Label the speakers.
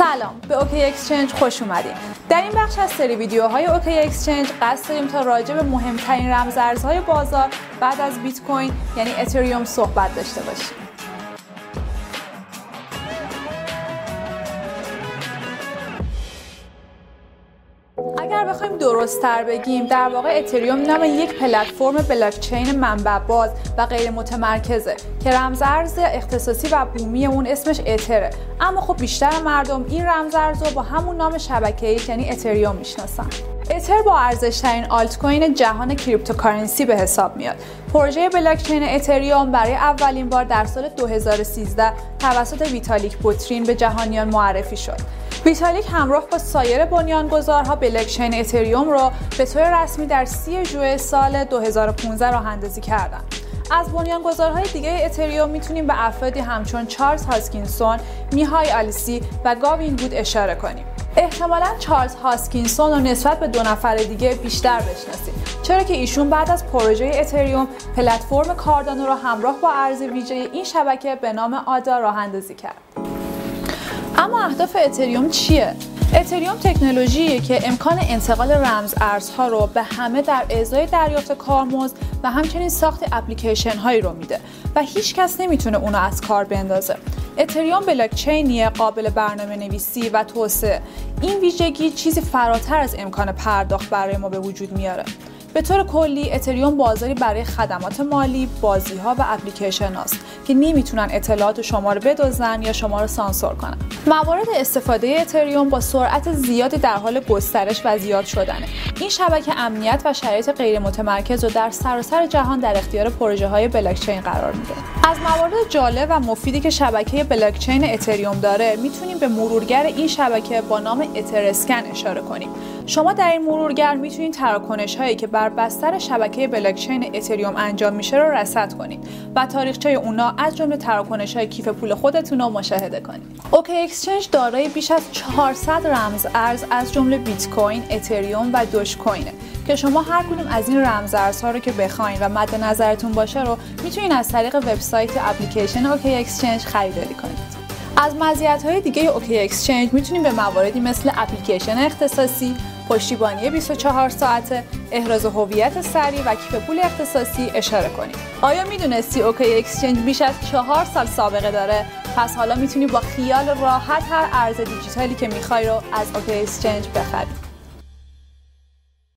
Speaker 1: سلام به اوکی اکسچنج خوش اومدید در این بخش از سری ویدیوهای اوکی اکسچنج قصد داریم تا راجع به مهمترین رمزارزهای بازار بعد از بیت کوین یعنی اتریوم صحبت داشته باشیم. اگر بخوایم درست تر بگیم در واقع اتریوم نام یک پلتفرم بلاکچین منبع باز و غیر متمرکزه که رمز ارز اختصاصی و بومی اون اسمش اتره اما خب بیشتر مردم این رمز ارز رو با همون نام شبکه‌ای یعنی اتریوم می‌شناسن اتر با ارزشترین آلت کوین جهان cryptocurrency به حساب میاد. پروژه بلاکچین اتریوم برای اولین بار در سال 2013 توسط ویتالیک بوترین به جهانیان معرفی شد. ویتالیک همراه با سایر بنیانگذارها بلاکچین اتریوم را به طور رسمی در 30 ژوئیه سال 2015 راه اندازی کردند. از بنیانگذارهای دیگه اتریوم می‌تونیم به افرادی همچون چارلز هاسکینسون، میهای آلیسی و گاوین وود اشاره کنیم. احتمالا چارلز هاسکینسون رو نسبت به دو نفر دیگه بیشتر بشناسید چرا که ایشون بعد از پروژه اتریوم پلتفرم کاردانو رو همراه با ارز ویژه این شبکه به نام آدا راه اندازی کرد اما اهداف اتریوم چیه؟ اتریوم تکنولوژیه که امکان انتقال رمز ارزها رو به همه در ازای دریافت کارمزد و همچنین ساخت اپلیکیشن هایی رو میده و هیچ کس نمی‌تونه اونو از کار بندازه. اتریوم بلاکچینیه قابل برنامه نویسی و توسعه این ویژگی چیزی فراتر از امکان پرداخت برای ما به وجود میاره به طور کلی اتریوم بازاری برای خدمات مالی، بازی ها و اپلیکیشن هاست که نمی‌تونن اطلاعات شما رو بدزدن یا شما رو سانسور کنن. موارد استفاده اتریوم با سرعت زیادی در حال گسترش و زیاد شدنه. این شبکه امنیت و شرایط غیر متمرکز رو در سراسر جهان در اختیار پروژه های بلاکچین قرار میده. از موارد جالب و مفیدی که شبکه بلاکچین اتریوم داره می‌تونیم به مرورگر این شبکه با نام اترسکن اشاره کنیم. شما در این مرورگر می‌تونید تراکنش هایی که بر بستر شبکه بلاکچین اتریوم انجام میشه رو رصد کنید و تاریخچه اونا از جمله تراکنش های کیف پول خودتون رو مشاهده کنید. اوکی اکسچنج دارای بیش از 400 رمز ارز از جمله بیت کوین، اتریوم و دوج کوینه که شما هر کدوم از این رمز ارزها رو که بخواین و مد نظرتون باشه رو می‌تونید از طریق وبسایت اپلیکیشن اوکی اکسچنج خریداری کنید. از مزیت های دیگه اوکی اکسچنج می‌تونیم به مواردی مثل اپلیکیشن اختصاصی، پشتیبانی 24 ساعته، احراز هویت سریع و کیف پول اختصاصی اشاره کنیم. آیا می‌دونستی اوکی اکسچنج بیش از چهار سال سابقه داره؟ پس حالا می‌تونی با خیال راحت هر ارز دیجیتالی که می‌خوای رو از اوکی اکسچنج بخری.